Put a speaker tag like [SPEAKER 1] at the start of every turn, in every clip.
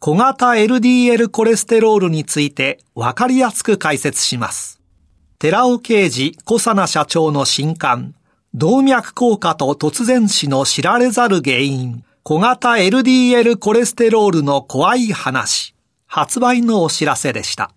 [SPEAKER 1] 小型 LDL コレステロールについてわかりやすく解説します。寺尾啓二小佐奈社長の新刊、動脈硬化と突然死の知られざる原因、小型 LDL コレステロールの怖い話、発売のお知らせでした。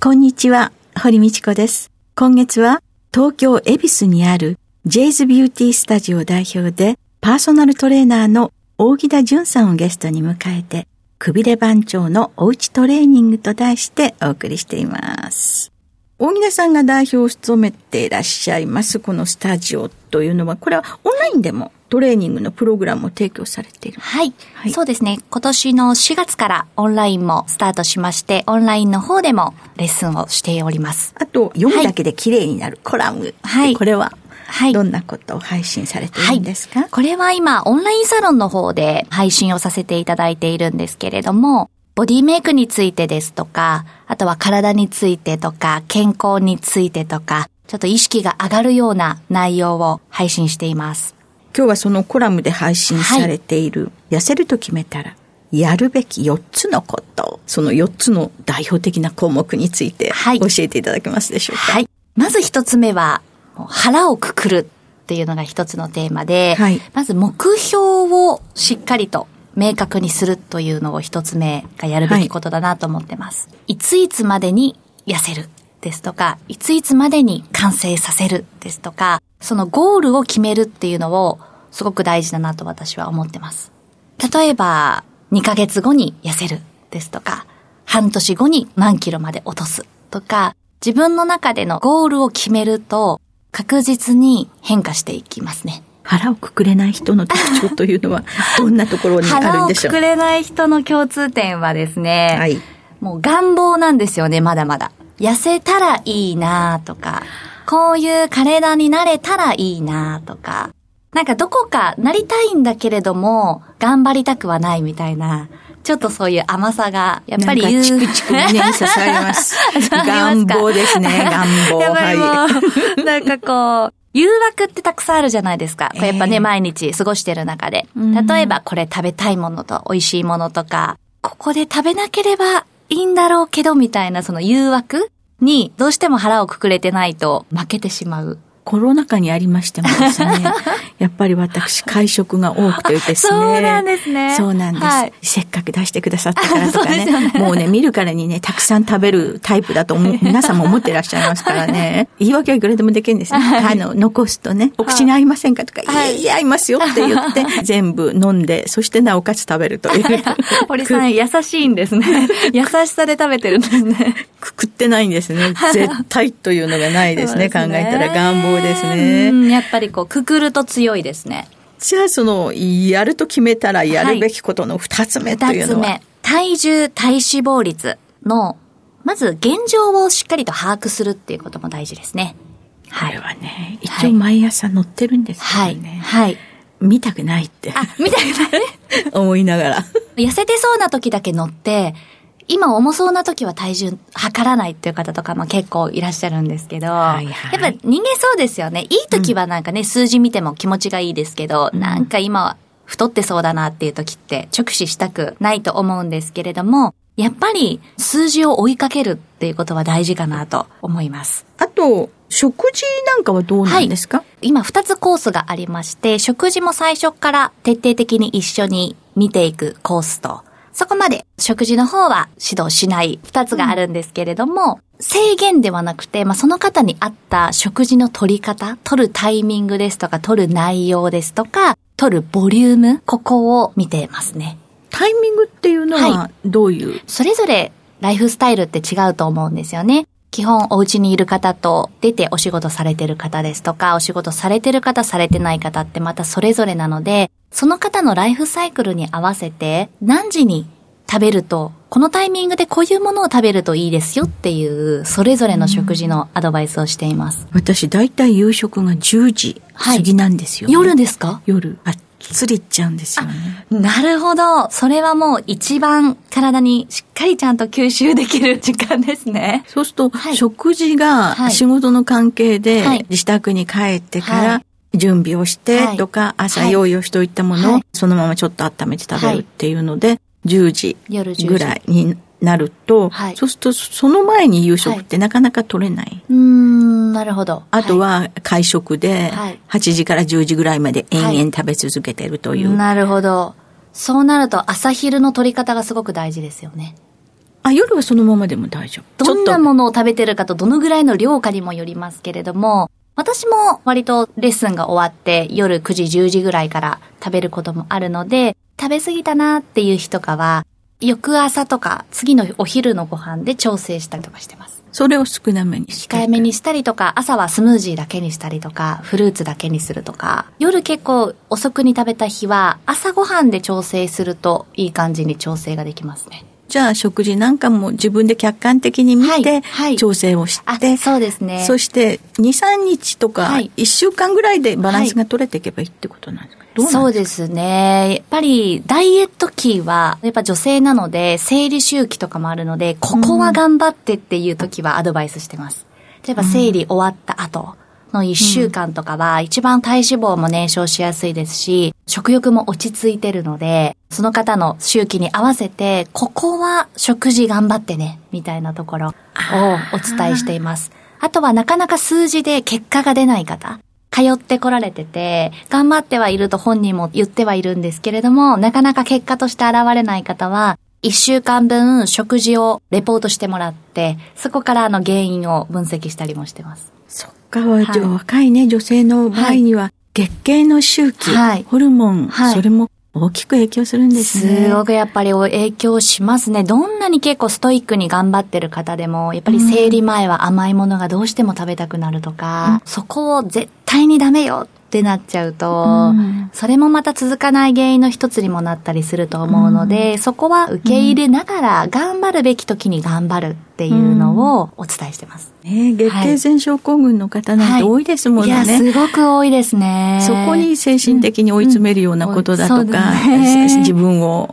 [SPEAKER 2] こんにちは、堀道子です。今月は東京恵比寿にあるジェイズビューティースタジオ代表でパーソナルトレーナーの木田淳さんをゲストに迎えて、くびれ番長のおうちトレーニングと題してお送りしています。大木田さんが代表を務めていらっしゃいます、このスタジオというのは、これはオンラインでもトレーニングのプログラムを提供されている？
[SPEAKER 3] はい。はい、そうですね。今年の4月からオンラインもスタートしまして、オンラインの方でもレッスンをしております。
[SPEAKER 2] あと、読むだけで綺麗になるコラム。はい。これは？はい。どんなことを配信されているんですか、はい、
[SPEAKER 3] これは今、オンラインサロンの方で配信をさせていただいているんですけれども、ボディメイクについてですとか、あとは体についてとか、健康についてとか、ちょっと意識が上がるような内容を配信しています。
[SPEAKER 2] 今日はそのコラムで配信されている、はい、痩せると決めたら、やるべき4つのこと、その4つの代表的な項目について、教えていただけますでしょうか？はい。
[SPEAKER 3] まず1つ目は、腹をくくるっていうのが1つのテーマで、はい、まず目標をしっかりと明確にするというのを1つ目がやるべきことだなと思ってます。はい、いついつまでに痩せるですとか、いついつまでに完成させるですとか、そのゴールを決めるっていうのをすごく大事だなと私は思ってます。例えば、2ヶ月後に痩せるですとか、半年後に何キロまで落とすとか、自分の中でのゴールを決めると確実に変化していきますね。
[SPEAKER 2] 腹をくくれない人の特徴というのは どんなところにあるんでしょう？腹をく
[SPEAKER 3] くれない人の共通点はですね、はい、もう願望なんですよね、まだまだ。痩せたらいいなとか、こういう体になれたらいいなとか、なんかどこかなりたいんだけれども、頑張りたくはないみたいな、ちょっとそういう甘さが、やっぱり
[SPEAKER 2] 言う。チクチク胸に刺されます。願望ですね、願望。
[SPEAKER 3] やっぱりもう、はい、なんかこう、誘惑ってたくさんあるじゃないですか。やっぱね、毎日過ごしてる中で。例えばこれ食べたいものと美味しいものとか、ここで食べなければいいんだろうけどみたいなその誘惑にどうしても腹をくくれてないと負けてしまう。
[SPEAKER 2] コロナ禍にありましてもですね、やっぱり私、会食が多くてですね。
[SPEAKER 3] そうなんですね。
[SPEAKER 2] そうなんです。はい、せっかく出してくださったからとかね、ねもうね、見るからにね、たくさん食べるタイプだと思う、皆さんも思ってらっしゃいますからね、言い訳はいくらでもできるんですね。はい、あの、残すとね、お口に合いませんか？とか、はい、いや、合いますよって言って、全部飲んで、そしてなおかつ食べるという。
[SPEAKER 3] 堀さん、優しいんですね。優しさで食べてるんですね。
[SPEAKER 2] くくってないんですね。絶対というのがないですね、すね考えたら願望ですね。
[SPEAKER 3] やっぱりこう、くくると強いですね。
[SPEAKER 2] じゃあ、その、やると決めたらやるべきことの二つ目というのは、はい、
[SPEAKER 3] 体重、体脂肪率の、まず現状をしっかりと把握するっていうことも大事ですね。
[SPEAKER 2] はい。これはね、一応毎朝乗ってるんですけどね。はい。はい、見たくないって。
[SPEAKER 3] あ、見たくない？
[SPEAKER 2] 思いながら。
[SPEAKER 3] 痩せてそうな時だけ乗って、今重そうな時は体重測らないっていう方とかも結構いらっしゃるんですけど、はいはい、やっぱ人間そうですよね。いい時はなんかね、うん、数字見ても気持ちがいいですけど、なんか今は太ってそうだなっていう時って直視したくないと思うんですけれども、やっぱり数字を追いかけるっていうことは大事かなと思います。
[SPEAKER 2] あと、食事なんかはどうなんですか、は
[SPEAKER 3] い、今2つコースがありまして、食事も最初から徹底的に一緒に見ていくコースと、そこまで食事の方は指導しない二つがあるんですけれども、うん、制限ではなくて、まあ、その方に合った食事の取り方、取るタイミングですとか、取る内容ですとか、取るボリューム、ここを見てますね。
[SPEAKER 2] タイミングっていうのはどういう、はい、
[SPEAKER 3] それぞれライフスタイルって違うと思うんですよね。基本お家にいる方と出てお仕事されてる方ですとか、お仕事されてる方、されてない方ってまたそれぞれなので、その方のライフサイクルに合わせて何時に食べると、このタイミングでこういうものを食べるといいですよっていう、それぞれの食事のアドバイスをしています。
[SPEAKER 2] 私、だいたい夕食が10時過ぎなんですよ、
[SPEAKER 3] ねはい、夜ですか？
[SPEAKER 2] 夜。あつりっちゃうんですよね。
[SPEAKER 3] なるほど。それはもう一番体にしっかりちゃんと吸収できる時間ですね。
[SPEAKER 2] そうすると、はい、食事が仕事の関係で自宅に帰ってから準備をしてとか、朝用意をしておいたものをそのままちょっと温めて食べるっていうので、10時ぐらいになると、はい、そうするとその前に夕食ってなかなか取れない。はい、
[SPEAKER 3] うん、なるほど。
[SPEAKER 2] あとは会食で8時から10時ぐらいまで延々食べ続けてるという。はい、
[SPEAKER 3] なるほど。そうなると朝昼の取り方がすごく大事ですよね。
[SPEAKER 2] あ、夜はそのままでも大丈
[SPEAKER 3] 夫。どんなものを食べてるかとどのぐらいの量かにもよりますけれども、私も割とレッスンが終わって夜9時10時ぐらいから食べることもあるので、食べ過ぎたなっていう日とかは、翌朝とか次のお昼のご飯で調整したりとかしてます。
[SPEAKER 2] それを少なめに
[SPEAKER 3] して控えめにしたりとか、朝はスムージーだけにしたりとか、フルーツだけにするとか、夜結構遅くに食べた日は、朝ごはんで調整するといい感じに調整ができますね。
[SPEAKER 2] じゃあ食事なんかも自分で客観的に見て、調整をして、はいはい、
[SPEAKER 3] そうですね。
[SPEAKER 2] そして2、3日とか1週間ぐらいでバランスが取れていけばいいってことなんですか、
[SPEAKER 3] そうですね。やっぱり、ダイエット期は、やっぱ女性なので、生理周期とかもあるので、ここは頑張ってっていう時はアドバイスしてます。例えば、生理終わった後の1週間とかは、一番体脂肪も燃焼しやすいですし、食欲も落ち着いてるので、その方の周期に合わせて、ここは食事頑張ってね、みたいなところをお伝えしています。あとはなかなか数字で結果が出ない方。通ってこられてて、頑張ってはいると本人も言ってはいるんですけれども、なかなか結果として現れない方は、一週間分食事をレポートしてもらって、そこからの原因を分析したりもしてます。
[SPEAKER 2] そっか、はい、若いね、女性の場合には、月経の周期、はい、ホルモン、はい、それも大きく影響するんですね。
[SPEAKER 3] すごくやっぱり影響しますね。どんなに結構ストイックに頑張ってる方でも、やっぱり生理前は甘いものがどうしても食べたくなるとか、うん、そこを絶対にダメよってなっちゃうと、うん、それもまた続かない原因の一つにもなったりすると思うので、うん、そこは受け入れながら、頑張るべき時に頑張るっていうのをお伝えしてます。
[SPEAKER 2] ね月経前症候群の方なんて多いですもんね。はい、
[SPEAKER 3] すごく多いですね。
[SPEAKER 2] そこに精神的に追い詰めるようなことだとか、ね、自分を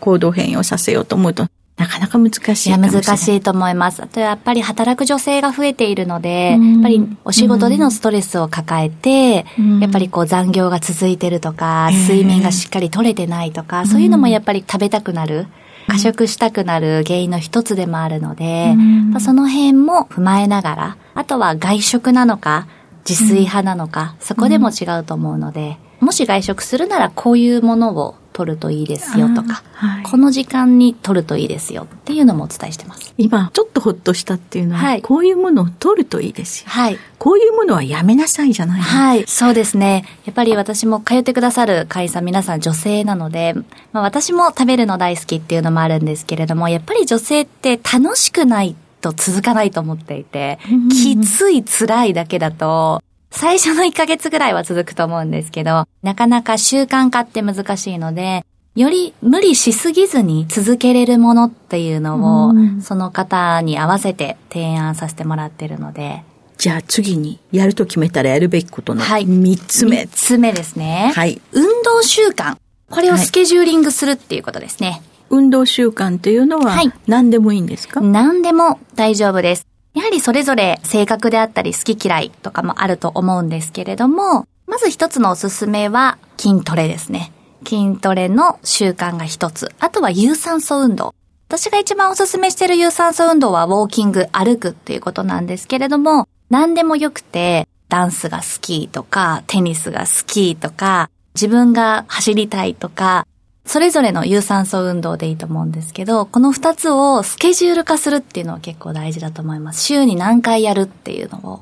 [SPEAKER 2] 行動変容させようと思うと、なかなか難しいい。や、難
[SPEAKER 3] しいと思います。あとやっぱり働く女性が増えているので、やっぱりお仕事でのストレスを抱えて、やっぱりこう残業が続いてるとか、睡眠がしっかり取れてないとか、そういうのもやっぱり食べたくなる。過食したくなる原因の一つでもあるので、その辺も踏まえながら、あとは外食なのか、自炊派なのか、そこでも違うと思うので、もし外食するならこういうものを取るといいですよとか、はい、この時間に取るといいですよっていうのもお伝えしてます。
[SPEAKER 2] 今、ちょっとほっとしたっていうのは、はい、こういうものを取るといいですよ。はい。こういうものはやめなさいじゃない
[SPEAKER 3] はい。そうですね。やっぱり私も通ってくださる会社皆さん女性なので、まあ私も食べるの大好きっていうのもあるんですけれども、やっぱり女性って楽しくないと続かないと思っていて、きつい辛いだけだと、最初の1ヶ月ぐらいは続くと思うんですけど、なかなか習慣化って難しいので、より無理しすぎずに続けれるものっていうのを、その方に合わせて提案させてもらってるので。
[SPEAKER 2] じゃあ次にやると決めたらやるべきことの3つ目。はい、3
[SPEAKER 3] つ目ですね。はい。運動習慣。これをスケジューリングするっていうことですね。はい、
[SPEAKER 2] 運動習慣っていうのは、何でもいいんですか、
[SPEAKER 3] 何でも大丈夫です。やはりそれぞれ性格であったり好き嫌いとかもあると思うんですけれども、まず一つのおすすめは筋トレですね。筋トレの習慣が一つ。あとは有酸素運動。私が一番おすすめしている有酸素運動はウォーキング、歩くっていうことなんですけれども、何でもよくて、ダンスが好きとか、テニスが好きとか、自分が走りたいとか、それぞれの有酸素運動でいいと思うんですけど、この二つをスケジュール化するっていうのは結構大事だと思います。週に何回やるっていうのを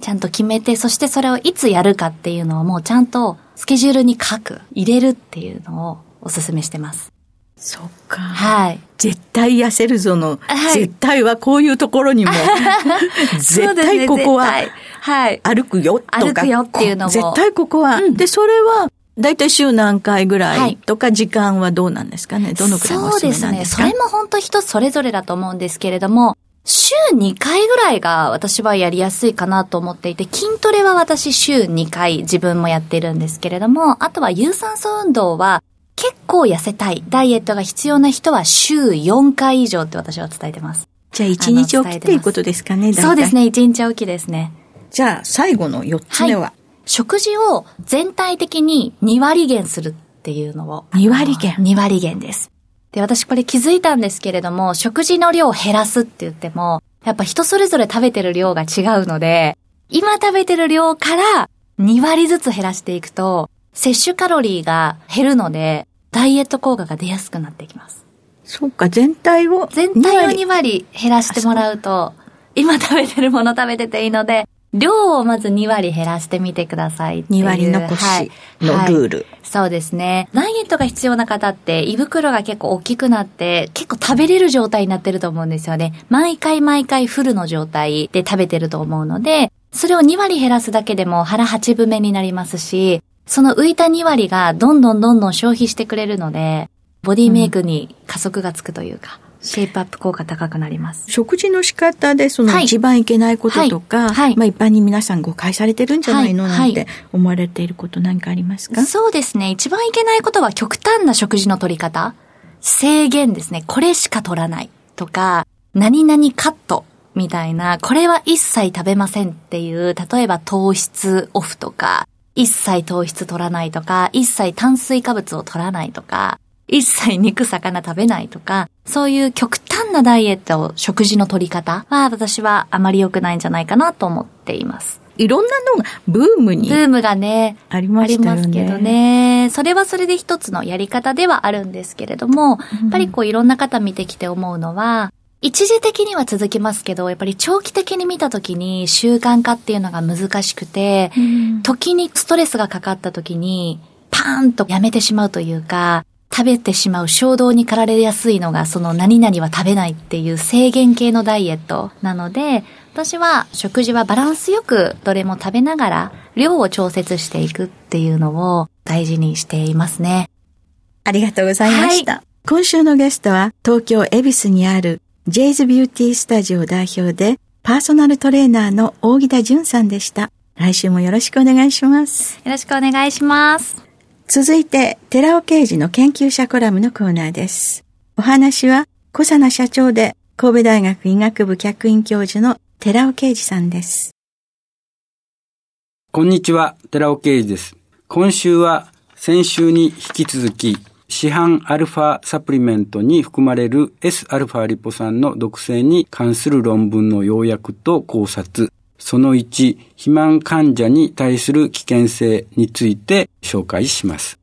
[SPEAKER 3] ちゃんと決めて、そしてそれをいつやるかっていうのをもうちゃんとスケジュールに書く、入れるっていうのをお勧めしてます。
[SPEAKER 2] そっか。
[SPEAKER 3] はい。
[SPEAKER 2] 絶対痩せるぞの、はい、絶対はこういうところにも、絶対ここは、はい。歩くよとか。
[SPEAKER 3] 歩くよっていうのも。
[SPEAKER 2] 絶対ここは、うん、で、それは、だいたい週何回ぐらいとか時間はどうなんですかね？どのくらいおすすめなんですか？
[SPEAKER 3] そうですね。それも本当人それぞれだと思うんですけれども、週2回ぐらいが私はやりやすいかなと思っていて、筋トレは私週2回自分もやってるんですけれども、あとは有酸素運動は結構痩せたい、ダイエットが必要な人は週4回以上って私は伝えてます。
[SPEAKER 2] じゃあ1日おきっていうことですかね、
[SPEAKER 3] そうですね、1日おきですね。
[SPEAKER 2] じゃあ最後の4つ目は、はい、
[SPEAKER 3] 食事を全体的に2割減するっていうのを。
[SPEAKER 2] 2割減
[SPEAKER 3] ?2 割減です。で、私これ気づいたんですけれども、食事の量を減らすって言っても、やっぱ人それぞれ食べてる量が違うので、今食べてる量から2割ずつ減らしていくと、摂取カロリーが減るので、ダイエット効果が出やすくなってきます。
[SPEAKER 2] そうか、全体を。
[SPEAKER 3] 全体を2割減らしてもらうと、今食べてるもの食べてていいので、量をまず2割減らしてみてください2
[SPEAKER 2] 割残しのルール、はい。
[SPEAKER 3] はい、そうですね。ダイエットが必要な方って胃袋が結構大きくなって結構食べれる状態になってると思うんですよね。毎回毎回フルの状態で食べてると思うので、それを2割減らすだけでも腹8分目になりますし、その浮いた2割がどんどんどんどん消費してくれるので、ボディメイクに加速がつくというか、うん、シェイプアップ効果高くなります。
[SPEAKER 2] 食事の仕方でその一番いけないこととか、はいはい、まあ一般に皆さん誤解されてるんじゃないの、はい、なんて思われていること何かありますか？
[SPEAKER 3] そうですね。一番いけないことは極端な食事の取り方。制限ですね。これしか取らないとか、何々カットみたいな、これは一切食べませんっていう、例えば糖質オフとか、一切糖質取らないとか、一切炭水化物を取らないとか、一切肉魚食べないとか、そういう極端なダイエット、食事の取り方は私はあまり良くないんじゃないかなと思っています。
[SPEAKER 2] いろんなのがブームに。
[SPEAKER 3] ブームがね、
[SPEAKER 2] ありまね。ありますけど
[SPEAKER 3] ね。それはそれで一つのやり方ではあるんですけれども、やっぱりこういろんな方見てきて思うのは、一時的には続きますけど、やっぱり長期的に見たときに習慣化っていうのが難しくて、うん、時にストレスがかかったときに、パーンとやめてしまうというか、食べてしまう衝動に駆られやすいのが、その何々は食べないっていう制限系のダイエットなので、私は食事はバランスよくどれも食べながら、量を調節していくっていうのを大事にしていますね。
[SPEAKER 2] ありがとうございました。はい、今週のゲストは、東京恵比寿にあるジェイズビューティースタジオ代表で、パーソナルトレーナーの大木田淳さんでした。来週もよろしくお願いします。
[SPEAKER 3] よろしくお願いします。
[SPEAKER 2] 続いて、寺尾刑事の研究者コラムのコーナーです。お話は、小佐奈社長で、神戸大学医学部客員教授の寺尾啓二さんです。
[SPEAKER 4] こんにちは、寺尾啓二です。今週は、先週に引き続き、市販アルファサプリメントに含まれる Sα リポ酸の毒性に関する論文の要約と考察、その1、肥満患者に対する危険性について紹介します。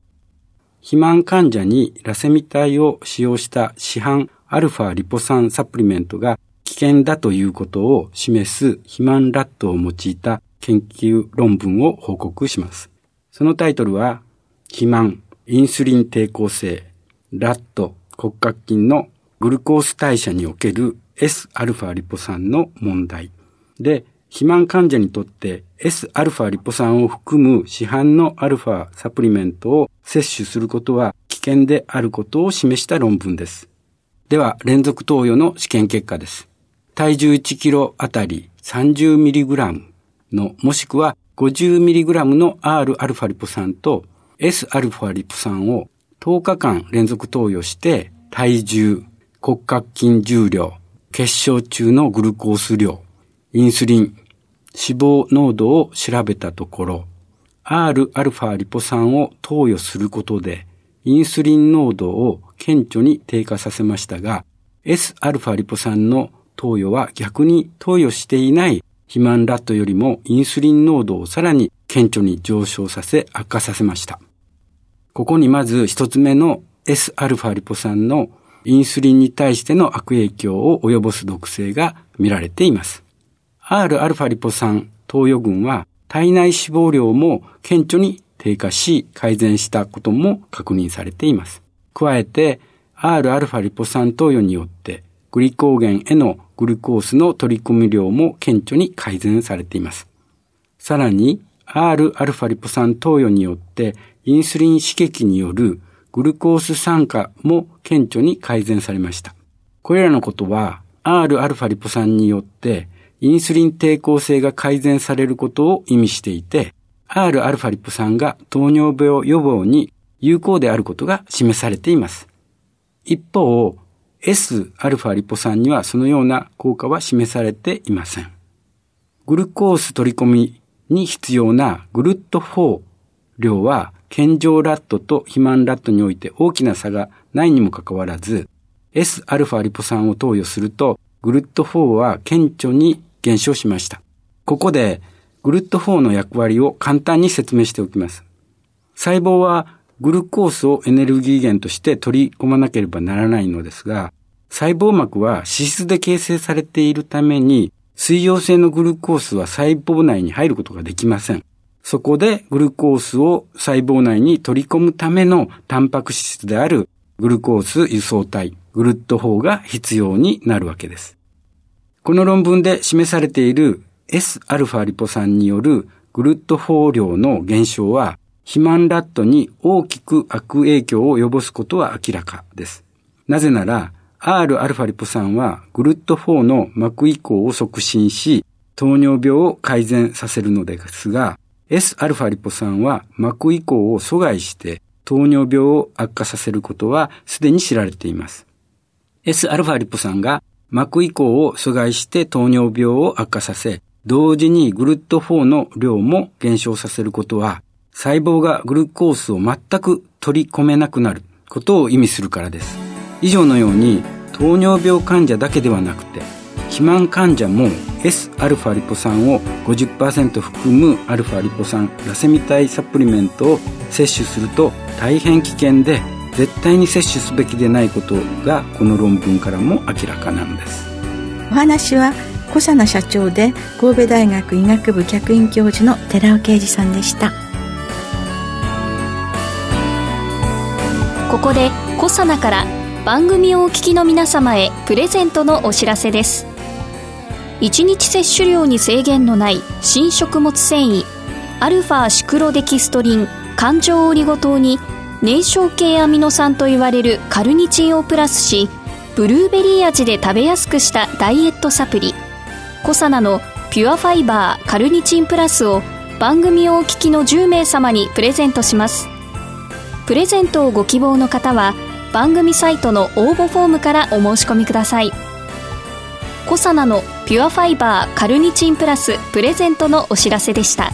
[SPEAKER 4] 肥満患者にラセミ体を使用した市販アルファリポ酸サプリメントが危険だということを示す肥満ラットを用いた研究論文を報告します。そのタイトルは、肥満、インスリン抵抗性、ラット、骨格筋のグルコース代謝における Sα リポ酸の問題で、肥満患者にとって Sα リポ酸を含む市販のアルファサプリメントを摂取することは危険であることを示した論文です。では、連続投与の試験結果です。体重1キロあたり 30mg のもしくは 50mg の Rα リポ酸と Sα リポ酸を10日間連続投与して体重、骨格筋重量、血小中のグルコース量、 インスリン、脂肪濃度を調べたところ、Rα リポ酸を投与することで、インスリン濃度を顕著に低下させましたが、Sα リポ酸の投与は逆に投与していない肥満ラットよりもインスリン濃度をさらに顕著に上昇させ悪化させました。ここにまず一つ目の Sα リポ酸のインスリンに対しての悪影響を及ぼす毒性が見られています。 Rα リポ酸投与群は体内脂肪量も顕著に低下し改善したことも確認されています。加えて Rα リポ酸投与によってグリコーゲンへのグルコースの取り込み量も顕著に改善されています。さらに Rα リポ酸投与によってインスリン刺激によるグルコース酸化も顕著に改善されました。これらのことは Rα リポ酸によって インスリン抵抗性が改善されることを意味していて、Rα リポ酸が糖尿病予防に有効であることが示されています。一方、Sα リポ酸にはそのような効果は示されていません。グルコース取り込みに必要なグルット4量は健常ラットと肥満ラットにおいて大きな差がないにもかかわらず、Sα リポ酸を投与すると、グルット4は顕著に 減少しました。ここで、グルット4の役割を簡単に説明しておきます。細胞はグルコースをエネルギー源として取り込まなければならないのですが、細胞膜は脂質で形成されているために、水溶性のグルコースは細胞内に入ることができません。そこでグルコースを細胞内に取り込むためのタンパク質であるグルコース輸送体、グルット4が必要になるわけです。この論文で示されている Sα リポ酸によるグルット4量の減少は肥満ラットに大きく悪影響を及ぼすことは明らかです。なぜなら、Rα リポ酸はグルット4の膜移行を促進し、糖尿病を改善させるのですが、Sα リポ酸は膜移行を阻害して糖尿病を悪化させることはすでに知られています。Sα リポ酸が 膜移行を阻害して糖尿病を悪化させ、同時にグルット4の量も減少させることは細胞がグルコースを全く取り込めなくなることを意味するからです。以上のように糖尿病患者だけではなくて肥満患者も Sα リポ酸を50%含む α リポ酸ラセミ体サプリメントを摂取すると大変危険で絶対に摂取すべきでないことがこの論文からも明らかなんです。
[SPEAKER 2] お話は小佐奈社長で神戸大学医学部客員教授の寺尾啓二さんでした。
[SPEAKER 5] ここでコサナから番組をお聞きの皆様へプレゼントのお知らせです。1日摂取量に制限のない新食物繊維アルファシクロデキストリン環状オリゴ糖に燃焼系アミノ酸といわれるカルニチンをプラスしブルーベリー味で食べやすくしたダイエットサプリ。コサナのピュアファイバーカルニチンプラスを番組をお聞きの10名様にプレゼントします。プレゼントをご希望の方は番組サイトの応募フォームからお申し込みください。コサナのピュアファイバーカルニチンプラスプレゼントのお知らせでした。